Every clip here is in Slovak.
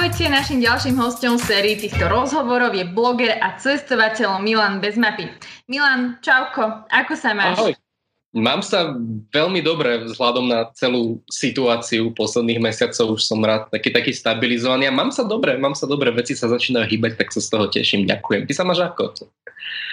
Ahojte, našim ďalším hostom sérii týchto rozhovorov je bloger a cestovateľ Milan Bezmapy. Milan, čauko, ako sa máš? Ahoj. Mám sa veľmi dobre vzhľadom na celú situáciu posledných mesiacov, už som rád taký, taký stabilizovaný a mám sa dobre, mám sa dobre, veci sa začínajú hýbať, tak sa z toho teším, ďakujem. Ty sa máš ako?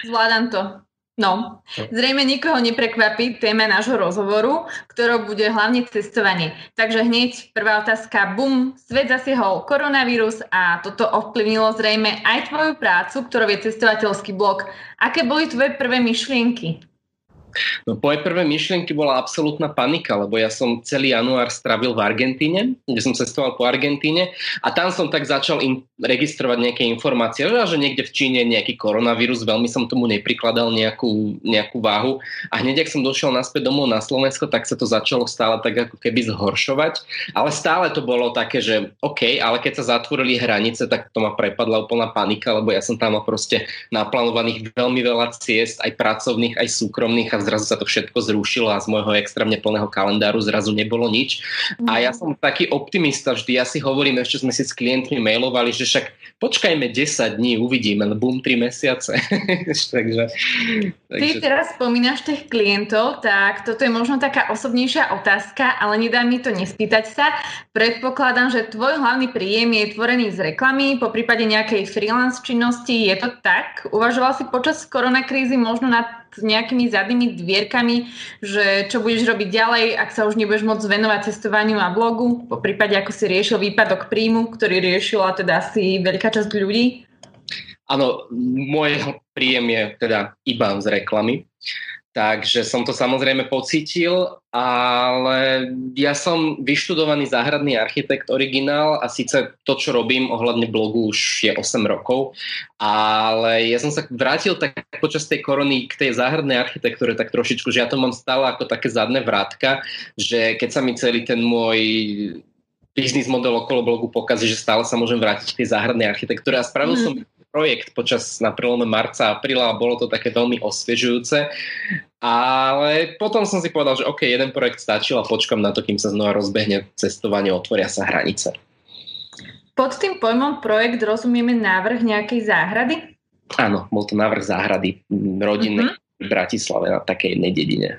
Zvládam to. No, zrejme nikoho neprekvapí téma nášho rozhovoru, ktorou bude hlavne cestovanie. Takže hneď prvá otázka, bum, svet zasiehol koronavírus a toto ovplyvnilo zrejme aj tvoju prácu, ktorou je cestovateľský blog. Aké boli tvoje prvé myšlienky? No moje prvé myšlienky bola absolútna panika, lebo ja som celý január stravil v Argentíne, kde som cestoval po Argentíne a tam som tak začal im registrovať nejaké informácie, že niekde v Číne nejaký koronavírus, veľmi som tomu neprikladal nejakú, nejakú váhu a hneď, ak som došiel naspäť domov na Slovensko, tak sa to začalo stále tak ako keby zhoršovať, ale stále to bolo také, že OK, ale keď sa zatvorili hranice, tak to ma prepadla úplná panika, lebo ja som tam mal proste naplánovaných veľmi veľa ciest, aj pracovných, aj súkromných a zrazu sa to všetko zrušilo a z môjho extrémne plného kalendáru zrazu nebolo nič. A ja som taký optimista vždy, ja si hovorím, ešte sme si s klientmi mailovali, že však počkajme 10 dní, uvidíme, no bum, 3 mesiace. takže, takže... Ty teraz spomínaš tých klientov, tak toto je možno taká osobnejšia otázka, ale nedá mi to nespýtať sa. Predpokladám, že tvoj hlavný príjem je tvorený z reklamy, po prípade nejakej freelance činnosti. Je to tak? Uvažoval si počas koronakrízy možno nad nejakými zadnými dvierkami, že čo budeš robiť ďalej, ak sa už nebudeš môcť venovať cestovaniu a blogu, po prípade ako si riešil výpadok príjmu, ktorý riešila teda asi veľká časť ľudí? Áno, môj príjem je teda iba z reklamy. Takže som to samozrejme pocítil, ale ja som vyštudovaný záhradný architekt originál a síce to, čo robím ohľadne blogu už je 8 rokov, ale ja som sa vrátil tak počas tej korony k tej záhradnej architektúre tak trošičku, že ja to mám stále ako také zadné vrátka, že keď sa mi celý ten môj biznis model okolo blogu pokazí, že stále sa môžem vrátiť k tej záhradnej architektúre a spravil mm. som projekt počas na prelome marca a apríla a bolo to také veľmi osviežujúce. Ale potom som si povedal, že OK, jeden projekt stačil a počkam na to, kým sa znova rozbehne cestovanie, otvoria sa hranice. Pod tým pojmom projekt rozumieme návrh nejakej záhrady? Áno, bol to návrh záhrady rodinnej mm-hmm. v Bratislave na takej jednej dedine.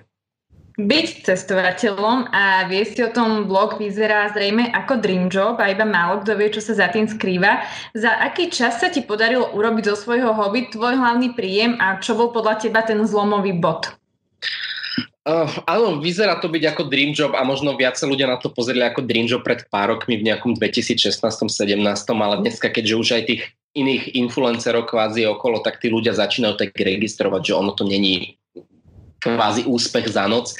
Byť cestovateľom a viesť o tom blog vyzerá zrejme ako dream job a iba málo kto vie, čo sa za tým skrýva. Za aký čas sa ti podarilo urobiť zo svojho hobby tvoj hlavný príjem a čo bol podľa teba ten zlomový bod? Uh, áno, vyzerá to byť ako dream job a možno viacej ľudia na to pozreli ako dream job pred pár rokmi v nejakom 2016-17, ale dneska, keďže už aj tých iných influencerov kvázi okolo, tak tí ľudia začínajú tak registrovať, že ono to není kvázi úspech za noc.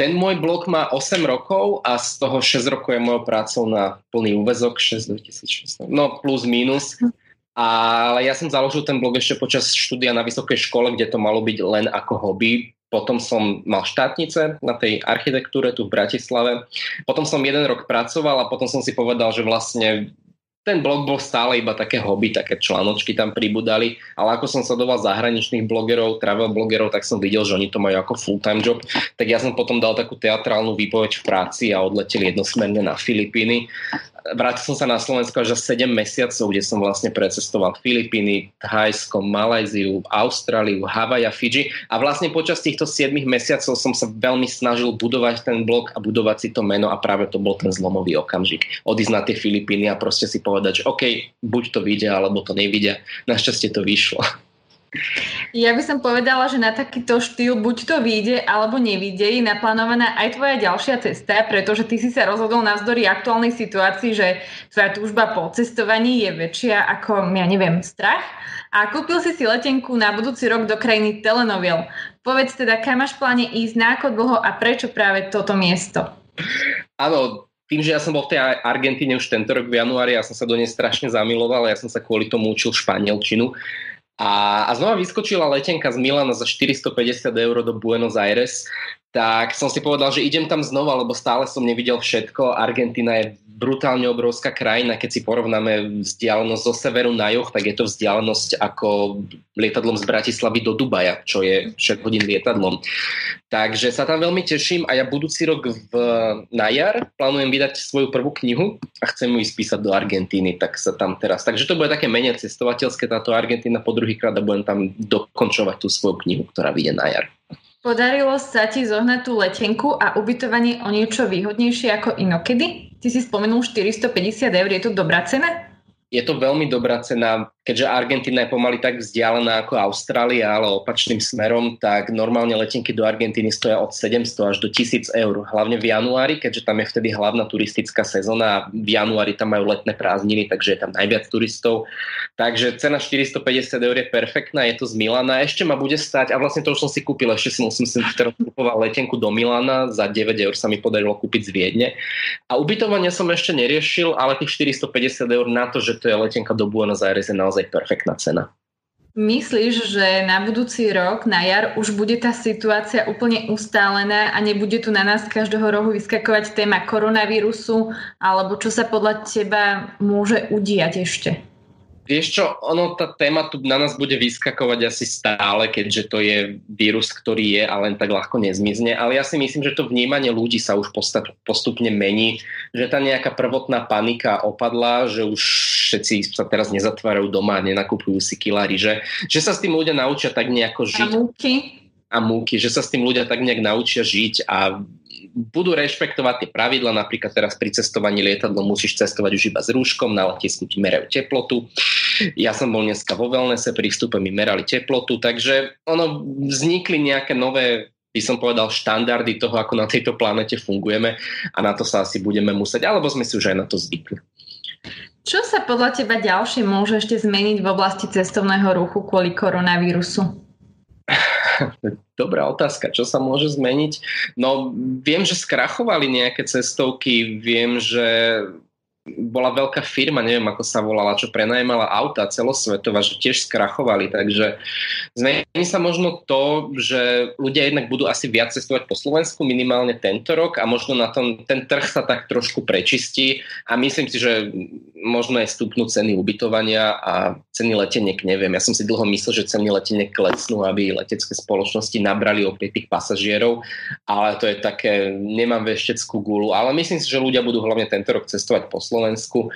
Ten môj blog má 8 rokov a z toho 6 rokov je mojou prácou na plný úvezok, 6 2016, no plus minus. Ale ja som založil ten blog ešte počas štúdia na vysokej škole, kde to malo byť len ako hobby. Potom som mal štátnice na tej architektúre tu v Bratislave. Potom som jeden rok pracoval a potom som si povedal, že vlastne ten blog bol stále iba také hobby, také článočky tam pribudali, ale ako som sledoval zahraničných blogerov, travel blogerov, tak som videl, že oni to majú ako full-time job, tak ja som potom dal takú teatrálnu výpoveď v práci a odletel jednosmerne na Filipíny vrátil som sa na Slovensko až za 7 mesiacov, kde som vlastne precestoval Filipíny, Thajsko, Malajziu, Austráliu, Havaj a Fidži a vlastne počas týchto 7 mesiacov som sa veľmi snažil budovať ten blog a budovať si to meno a práve to bol ten zlomový okamžik. Odísť na tie Filipíny a proste si povedať, že OK, buď to vidia, alebo to nevidia. Našťastie to vyšlo. Ja by som povedala, že na takýto štýl buď to vyjde alebo nevyjde, je naplánovaná aj tvoja ďalšia cesta, pretože ty si sa rozhodol navzdory aktuálnej situácii, že tvoja túžba po cestovaní je väčšia ako, ja neviem, strach a kúpil si si letenku na budúci rok do krajiny telenoviel. Povedz teda, kam máš pláne ísť, na ako dlho a prečo práve toto miesto? Áno, tým, že ja som bol v tej Argentíne už tento rok v januári, ja som sa do nej strašne zamiloval, ja som sa kvôli tomu učil španielčinu a, a znova vyskočila letenka z Milana za 450 eur do Buenos Aires, tak som si povedal, že idem tam znova, lebo stále som nevidel všetko. Argentina je brutálne obrovská krajina. Keď si porovnáme vzdialenosť zo severu na juh, tak je to vzdialenosť ako lietadlom z Bratislavy do Dubaja, čo je 6 hodín lietadlom. Takže sa tam veľmi teším a ja budúci rok v, na jar plánujem vydať svoju prvú knihu a chcem ju ísť písať do Argentíny, tak sa tam teraz. Takže to bude také menej cestovateľské táto Argentína po druhýkrát a budem tam dokončovať tú svoju knihu, ktorá vyjde na jar. Podarilo sa ti zohnať tú letenku a ubytovanie o niečo výhodnejšie ako inokedy? Ty si spomenul 450 eur, je to dobrá cena? Je to veľmi dobrá cena keďže Argentína je pomaly tak vzdialená ako Austrália, ale opačným smerom, tak normálne letenky do Argentíny stoja od 700 až do 1000 eur. Hlavne v januári, keďže tam je vtedy hlavná turistická sezóna a v januári tam majú letné prázdniny, takže je tam najviac turistov. Takže cena 450 eur je perfektná, je to z Milana. Ešte ma bude stať, a vlastne to už som si kúpil, ešte si musím si teraz kúpovať letenku do Milana, za 9 eur sa mi podarilo kúpiť z Viedne. A ubytovanie som ešte neriešil, ale tých 450 eur na to, že to je letenka do Buenos Aires je naozaj naozaj perfektná cena. Myslíš, že na budúci rok, na jar, už bude tá situácia úplne ustálená a nebude tu na nás každého rohu vyskakovať téma koronavírusu, alebo čo sa podľa teba môže udiať ešte? Vieš čo, ono, tá téma tu na nás bude vyskakovať asi stále, keďže to je vírus, ktorý je a len tak ľahko nezmizne, ale ja si myslím, že to vnímanie ľudí sa už postupne mení, že tá nejaká prvotná panika opadla, že už všetci sa teraz nezatvárajú doma a nenakupujú si kila ryže, že sa s tým ľudia naučia tak nejako žiť. A múky? A múky, že sa s tým ľudia tak nejak naučia žiť a budú rešpektovať tie pravidla, napríklad teraz pri cestovaní lietadlom musíš cestovať už iba s rúškom, na letisku ti merajú teplotu. Ja som bol dneska vo wellnesse, pri vstupe mi merali teplotu, takže ono vznikli nejaké nové by som povedal, štandardy toho, ako na tejto planete fungujeme a na to sa asi budeme musieť, alebo sme si už aj na to zvykli. Čo sa podľa teba ďalšie môže ešte zmeniť v oblasti cestovného ruchu kvôli koronavírusu? Dobrá otázka, čo sa môže zmeniť? No, viem, že skrachovali nejaké cestovky, viem, že bola veľká firma, neviem ako sa volala, čo prenajímala auta celosvetová, že tiež skrachovali, takže zmení sa možno to, že ľudia jednak budú asi viac cestovať po Slovensku minimálne tento rok a možno na tom, ten trh sa tak trošku prečistí a myslím si, že možno aj stupnú ceny ubytovania a ceny leteniek, neviem. Ja som si dlho myslel, že ceny leteniek klesnú, aby letecké spoločnosti nabrali opäť tých pasažierov, ale to je také, nemám vešteckú gulu, ale myslím si, že ľudia budú hlavne tento rok cestovať po Slovensku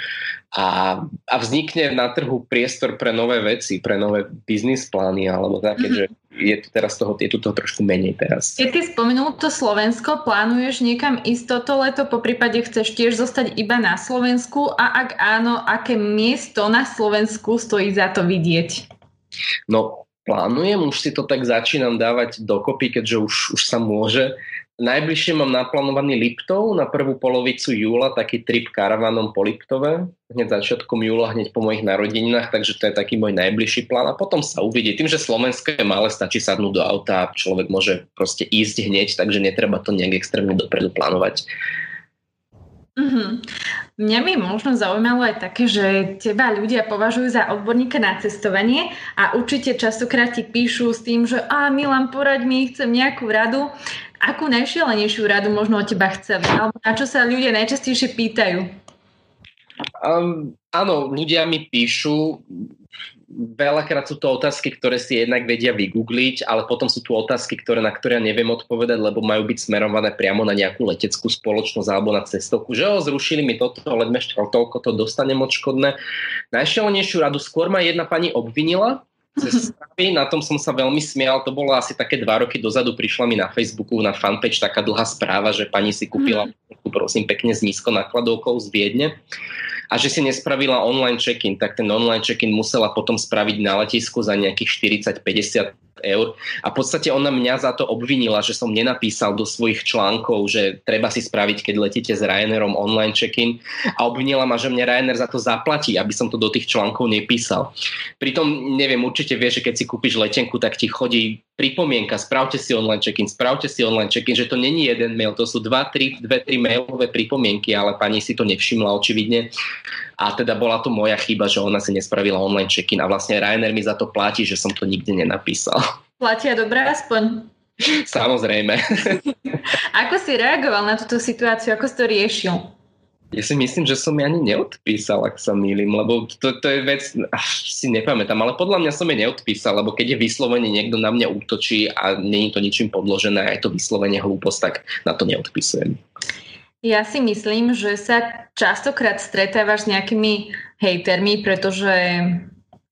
a, a vznikne na trhu priestor pre nové veci, pre nové biznis plány alebo také, mm-hmm. že je tu teraz toho, je tu toho trošku menej teraz. Keď ty spomenul to Slovensko, plánuješ niekam ísť toto leto, po prípade chceš tiež zostať iba na Slovensku a ak áno, aké miesto na Slovensku stojí za to vidieť? No, plánujem, už si to tak začínam dávať dokopy, keďže už, už sa môže. Najbližšie mám naplánovaný Liptov na prvú polovicu júla, taký trip karavanom po Liptove, hneď začiatkom júla, hneď po mojich narodeninách, takže to je taký môj najbližší plán a potom sa uvidí. Tým, že Slovensko je malé, stačí sadnúť do auta a človek môže proste ísť hneď, takže netreba to nejak extrémne dopredu plánovať. Mm-hmm. Mňa by možno zaujímalo aj také, že teba ľudia považujú za odborníka na cestovanie a určite častokrát ti píšu s tým, že a Milan, poraď mi, chcem nejakú radu. Akú najšialenejšiu radu možno od teba chceli? Alebo na čo sa ľudia najčastejšie pýtajú? Um, áno, ľudia mi píšu, veľakrát sú to otázky, ktoré si jednak vedia vygoogliť, ale potom sú tu otázky, ktoré, na ktoré neviem odpovedať, lebo majú byť smerované priamo na nejakú leteckú spoločnosť alebo na cestovku, že ho zrušili mi toto, ale toľko to dostanem odškodné. Najšialenejšiu radu skôr ma jedna pani obvinila, cez správy. Na tom som sa veľmi smial. To bolo asi také dva roky dozadu. Prišla mi na Facebooku, na fanpage taká dlhá správa, že pani si kúpila, mm. prosím, pekne z nízko nakladovkou z Viedne a že si nespravila online check-in, tak ten online check-in musela potom spraviť na letisku za nejakých 40-50 eur. A v podstate ona mňa za to obvinila, že som nenapísal do svojich článkov, že treba si spraviť, keď letíte s Ryanairom online check-in a obvinila ma, že mne Ryanair za to zaplatí, aby som to do tých článkov nepísal. Pritom, neviem, určite vieš, že keď si kúpiš letenku, tak ti chodí pripomienka, spravte si online check-in, spravte si online check-in, že to není jeden mail, to sú dva, tri, dve, tri mailové pripomienky, ale pani si to nevšimla očividne. A teda bola to moja chyba, že ona si nespravila online check-in a vlastne Rainer mi za to platí, že som to nikde nenapísal. Platia dobré aspoň? Samozrejme. ako si reagoval na túto situáciu? Ako si to riešil? Ja si myslím, že som mi ani neodpísal, ak sa mýlim, lebo to, to je vec, ach, si nepamätám, ale podľa mňa som jej neodpísal, lebo keď je vyslovene niekto na mňa útočí a je to ničím podložené a je to vyslovene hlúposť, tak na to neodpisujem. Ja si myslím, že sa častokrát stretávaš s nejakými hejtermi, pretože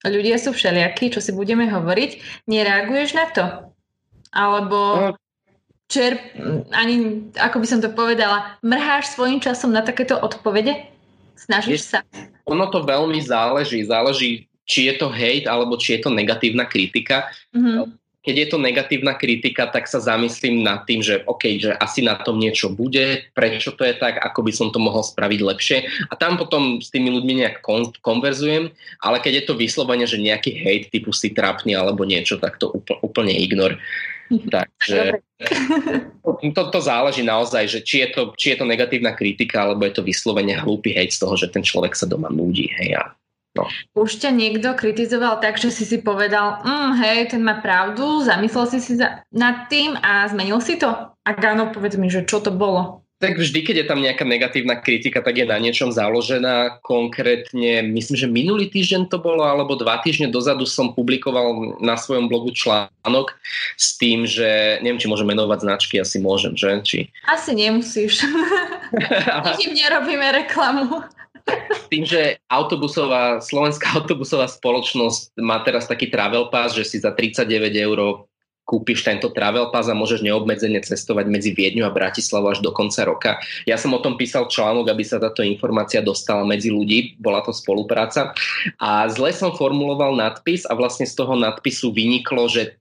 ľudia sú všelijakí, čo si budeme hovoriť. Nereaguješ na to? Alebo no, čer, ani, ako by som to povedala, mrháš svojim časom na takéto odpovede? Snažíš sa? Ono to veľmi záleží. Záleží, či je to hate, alebo či je to negatívna kritika. Mm-hmm. Keď je to negatívna kritika, tak sa zamyslím nad tým, že OK, že asi na tom niečo bude, prečo to je tak, ako by som to mohol spraviť lepšie. A tam potom s tými ľuďmi nejak kon- konverzujem, ale keď je to vyslovene, že nejaký hate typu si trápny alebo niečo, tak to úpl- úplne ignor. Takže to, to záleží naozaj, že či je, to, či je to negatívna kritika, alebo je to vyslovene hlúpy hejt z toho, že ten človek sa doma nudí. Hej, a No. Už ťa niekto kritizoval tak, že si si povedal, mm, hej, ten má pravdu, zamyslel si si za, nad tým a zmenil si to? Ak áno, povedz mi, že čo to bolo? Tak vždy, keď je tam nejaká negatívna kritika, tak je na niečom založená. Konkrétne, myslím, že minulý týždeň to bolo, alebo dva týždne dozadu som publikoval na svojom blogu článok s tým, že neviem, či môžem menovať značky, asi môžem, že? Či... Asi nemusíš. Tým nerobíme reklamu. Tým, že autobusová, slovenská autobusová spoločnosť má teraz taký travel pass, že si za 39 eur kúpiš tento travel pass a môžeš neobmedzene cestovať medzi Viedňu a Bratislavu až do konca roka. Ja som o tom písal článok, aby sa táto informácia dostala medzi ľudí, bola to spolupráca. A zle som formuloval nadpis a vlastne z toho nadpisu vyniklo, že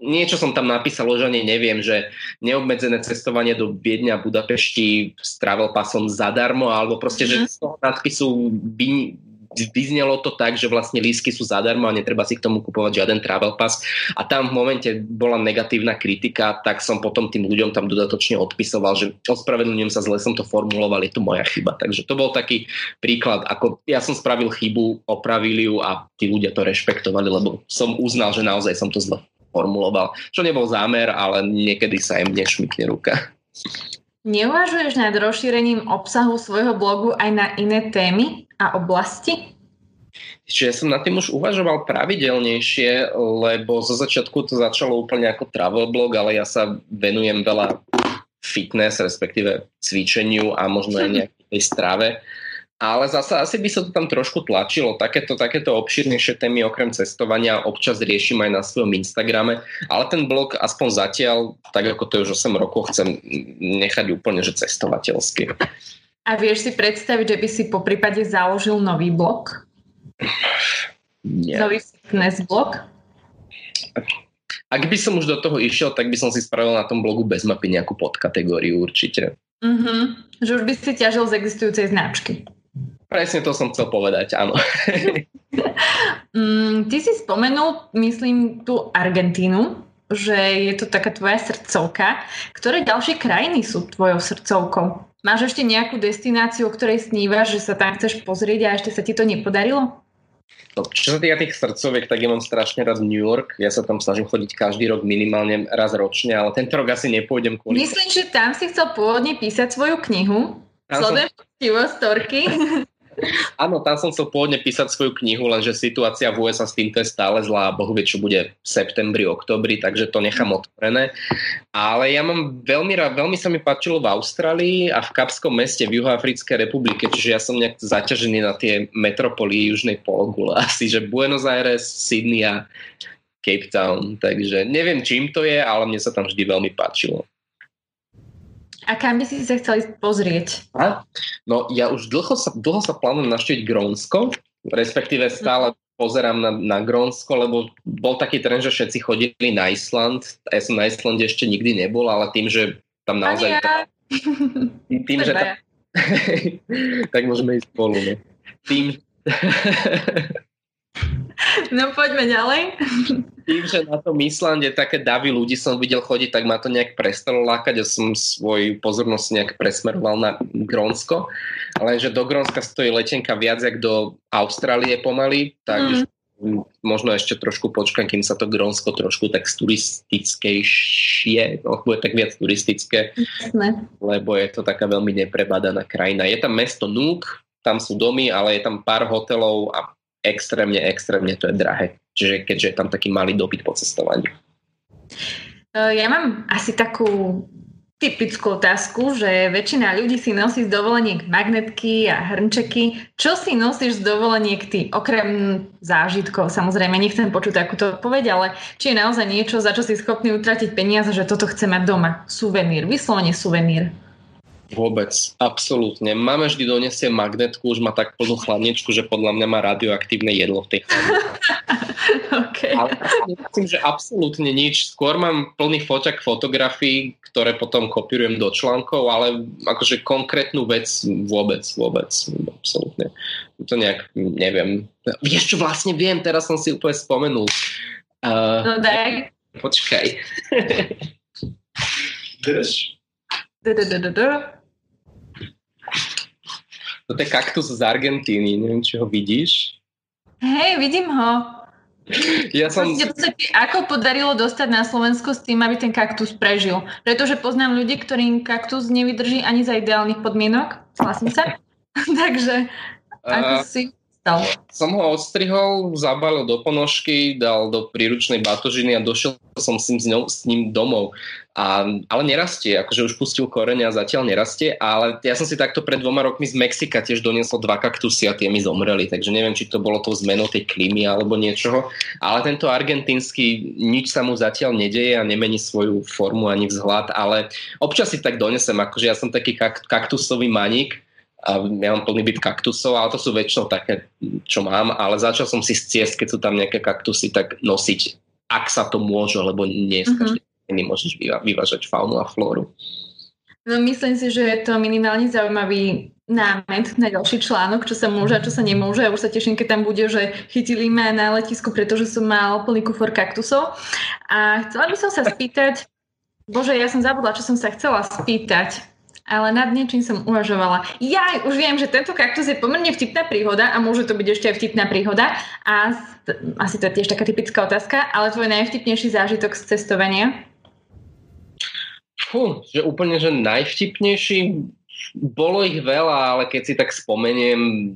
niečo som tam napísal, už ani neviem, že neobmedzené cestovanie do Viedňa a Budapešti s travel passom zadarmo, alebo proste, mm-hmm. že mhm. z toho nadpisu by, vyznelo to tak, že vlastne lísky sú zadarmo a netreba si k tomu kupovať žiaden travel pass. A tam v momente bola negatívna kritika, tak som potom tým ľuďom tam dodatočne odpisoval, že ospravedlňujem sa, zle som to formuloval, je to moja chyba. Takže to bol taký príklad, ako ja som spravil chybu, opravili ju a tí ľudia to rešpektovali, lebo som uznal, že naozaj som to zle formuloval. Čo nebol zámer, ale niekedy sa im nešmykne ruka. Neuvažuješ nad rozšírením obsahu svojho blogu aj na iné témy a oblasti? Čiže ja som nad tým už uvažoval pravidelnejšie, lebo zo začiatku to začalo úplne ako travel blog, ale ja sa venujem veľa fitness, respektíve cvičeniu a možno aj nejakej strave. Ale zase asi by sa to tam trošku tlačilo. Takéto, takéto obšírnejšie témy okrem cestovania občas riešim aj na svojom Instagrame, ale ten blog aspoň zatiaľ, tak ako to je už 8 rokov, chcem nechať úplne, že cestovateľský. A vieš si predstaviť, že by si po prípade založil nový blog? Nie. Nový fitness blog? Ak by som už do toho išiel, tak by som si spravil na tom blogu bez mapy nejakú podkategóriu určite. Mm-hmm. Že už by si ťažil z existujúcej značky. Presne to som chcel povedať, áno. mm, ty si spomenul, myslím, tú Argentínu, že je to taká tvoja srdcovka. Ktoré ďalšie krajiny sú tvojou srdcovkou? Máš ešte nejakú destináciu, o ktorej snívaš, že sa tam chceš pozrieť a ešte sa ti to nepodarilo? No, čo sa týka tých srdcoviek, tak ja mám strašne rád New York. Ja sa tam snažím chodiť každý rok minimálne raz ročne, ale tento rok asi nepôjdem kvôli... Myslím, že tam si chcel pôvodne písať svoju knihu. Sledujem som... storky. Áno, tam som chcel pôvodne písať svoju knihu, lenže situácia v USA s týmto je stále zlá a Bohu vie, čo bude v septembri, oktobri, takže to nechám otvorené. Ale ja mám veľmi rád, veľmi sa mi páčilo v Austrálii a v Kapskom meste v Juhoafrickej republike, čiže ja som nejak zaťažený na tie metropoly južnej pologule. Asi, že Buenos Aires, Sydney a Cape Town, takže neviem čím to je, ale mne sa tam vždy veľmi páčilo. A kam by si sa chceli pozrieť? A? No ja už dlho sa, dlho sa plánujem naštíviť Grónsko, respektíve stále pozerám na, na Grónsko, lebo bol taký trend, že všetci chodili na Island. Ja som na Islande ešte nikdy nebol, ale tým, že tam naozaj... Ja. Tým, že tam, tak môžeme ísť spolu. Ne? Tým, No poďme ďalej. Tým, že na tom Islande také davy ľudí som videl chodiť, tak ma to nejak prestalo lákať a som svoju pozornosť nejak presmeroval na Grónsko. Ale že do Grónska stojí letenka viac jak do Austrálie pomaly, takže mm. možno ešte trošku počkám, kým sa to Grónsko trošku tak turistickejšie, no, bude tak viac turistické, Jasne. lebo je to taká veľmi neprebadaná krajina. Je tam mesto Núk, tam sú domy, ale je tam pár hotelov a extrémne, extrémne to je drahé. Čiže keďže je tam taký malý dopyt po cestovaní. Ja mám asi takú typickú otázku, že väčšina ľudí si nosí z dovoleniek magnetky a hrnčeky. Čo si nosíš z dovoleniek ty? Okrem zážitkov, samozrejme, nechcem počuť takúto odpoveď, ale či je naozaj niečo, za čo si schopný utratiť peniaze, že toto chce mať doma? Suvenír, vyslovene suvenír. Vôbec, absolútne. Máme vždy donesie magnetku, už má tak plnú chladničku, že podľa mňa má radioaktívne jedlo v tej okay. Ale myslím, že absolútne nič. Skôr mám plný foťak fotografií, ktoré potom kopírujem do článkov, ale akože konkrétnu vec vôbec, vôbec, absolútne. To nejak, neviem. Vieš čo, vlastne viem, teraz som si úplne spomenul. Uh, no daj. Počkaj. Drž. Toto je kaktus z Argentíny, neviem, či ho vidíš. Hej, vidím ho. Ja som... Ako podarilo dostať na Slovensko s tým, aby ten kaktus prežil? Pretože poznám ľudí, ktorým kaktus nevydrží ani za ideálnych podmienok. Hlasím sa. Takže ako uh, si stal? Som ho odstrihol, zabalil do ponožky, dal do príručnej batožiny a došiel som s ním, s, ňou, s ním domov. A, ale nerastie, akože už pustil korene a zatiaľ nerastie, ale ja som si takto pred dvoma rokmi z Mexika tiež doniesol dva kaktusy a tie mi zomreli, takže neviem, či to bolo tou zmenou tej klímy alebo niečoho, ale tento argentínsky nič sa mu zatiaľ nedeje a nemení svoju formu ani vzhľad, ale občas si tak donesem, akože ja som taký kaktusový maník, a ja mám plný byt kaktusov, ale to sú väčšinou také, čo mám, ale začal som si z ciest, keď sú tam nejaké kaktusy, tak nosiť, ak sa to môže, lebo nie z každej mm-hmm. môžeš vyvážať faunu a flóru. No myslím si, že je to minimálne zaujímavý námet na ďalší článok, čo sa môže a čo sa nemôže. Ja už sa teším, keď tam bude, že chytili ma na letisku, pretože som mal plný kufor kaktusov. A chcela by som sa spýtať, bože, ja som zabudla, čo som sa chcela spýtať ale nad niečím som uvažovala. Ja už viem, že tento kaktus je pomerne vtipná príhoda a môže to byť ešte aj vtipná príhoda a asi to je tiež taká typická otázka, ale tvoj najvtipnejší zážitok z cestovania? Fú, že úplne, že najvtipnejší, bolo ich veľa, ale keď si tak spomeniem,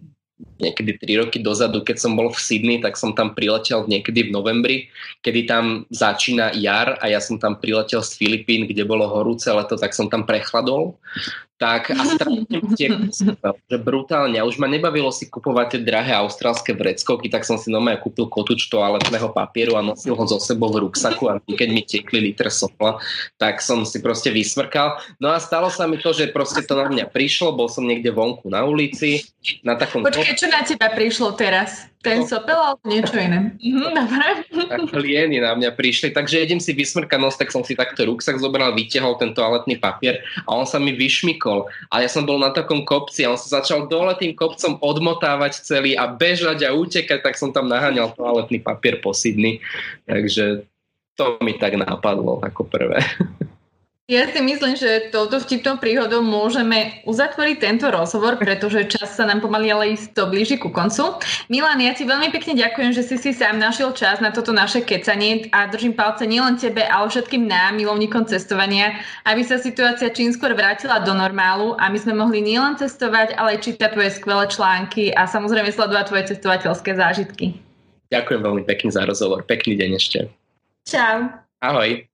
niekedy 3 roky dozadu, keď som bol v Sydney, tak som tam priletel niekedy v novembri, kedy tam začína jar a ja som tam priletel z Filipín, kde bolo horúce leto, tak som tam prechladol tak a strašne že brutálne. A už ma nebavilo si kupovať tie drahé austrálske vreckovky, tak som si normálne kúpil kotúč toaletného papieru a nosil ho so sebou v ruksaku a keď mi tekli liter sopla, tak som si proste vysmrkal. No a stalo sa mi to, že proste to na mňa prišlo, bol som niekde vonku na ulici, na takom... Počkaj, čo na teba prišlo teraz? Ten no. sopel alebo niečo iné? Mhm, dobre. Tak klieny na mňa prišli, takže idem si vysmrkať nos, tak som si takto ruksak zobral, vytiahol ten toaletný papier a on sa mi vyšmykol. A ja som bol na takom kopci a on sa začal dole tým kopcom odmotávať celý a bežať a utekať, tak som tam naháňal toaletný papier po Sydney. Takže to mi tak nápadlo ako prvé. Ja si myslím, že touto vtipnou príhodou môžeme uzatvoriť tento rozhovor, pretože čas sa nám pomaly ale isto blíži ku koncu. Milan, ja ti veľmi pekne ďakujem, že si si sám našiel čas na toto naše kecanie a držím palce nielen tebe, ale všetkým nám, milovníkom cestovania, aby sa situácia čím skôr vrátila do normálu a my sme mohli nielen cestovať, ale aj čítať tvoje skvelé články a samozrejme sledovať tvoje cestovateľské zážitky. Ďakujem veľmi pekne za rozhovor. Pekný deň ešte. Čau. Ahoj.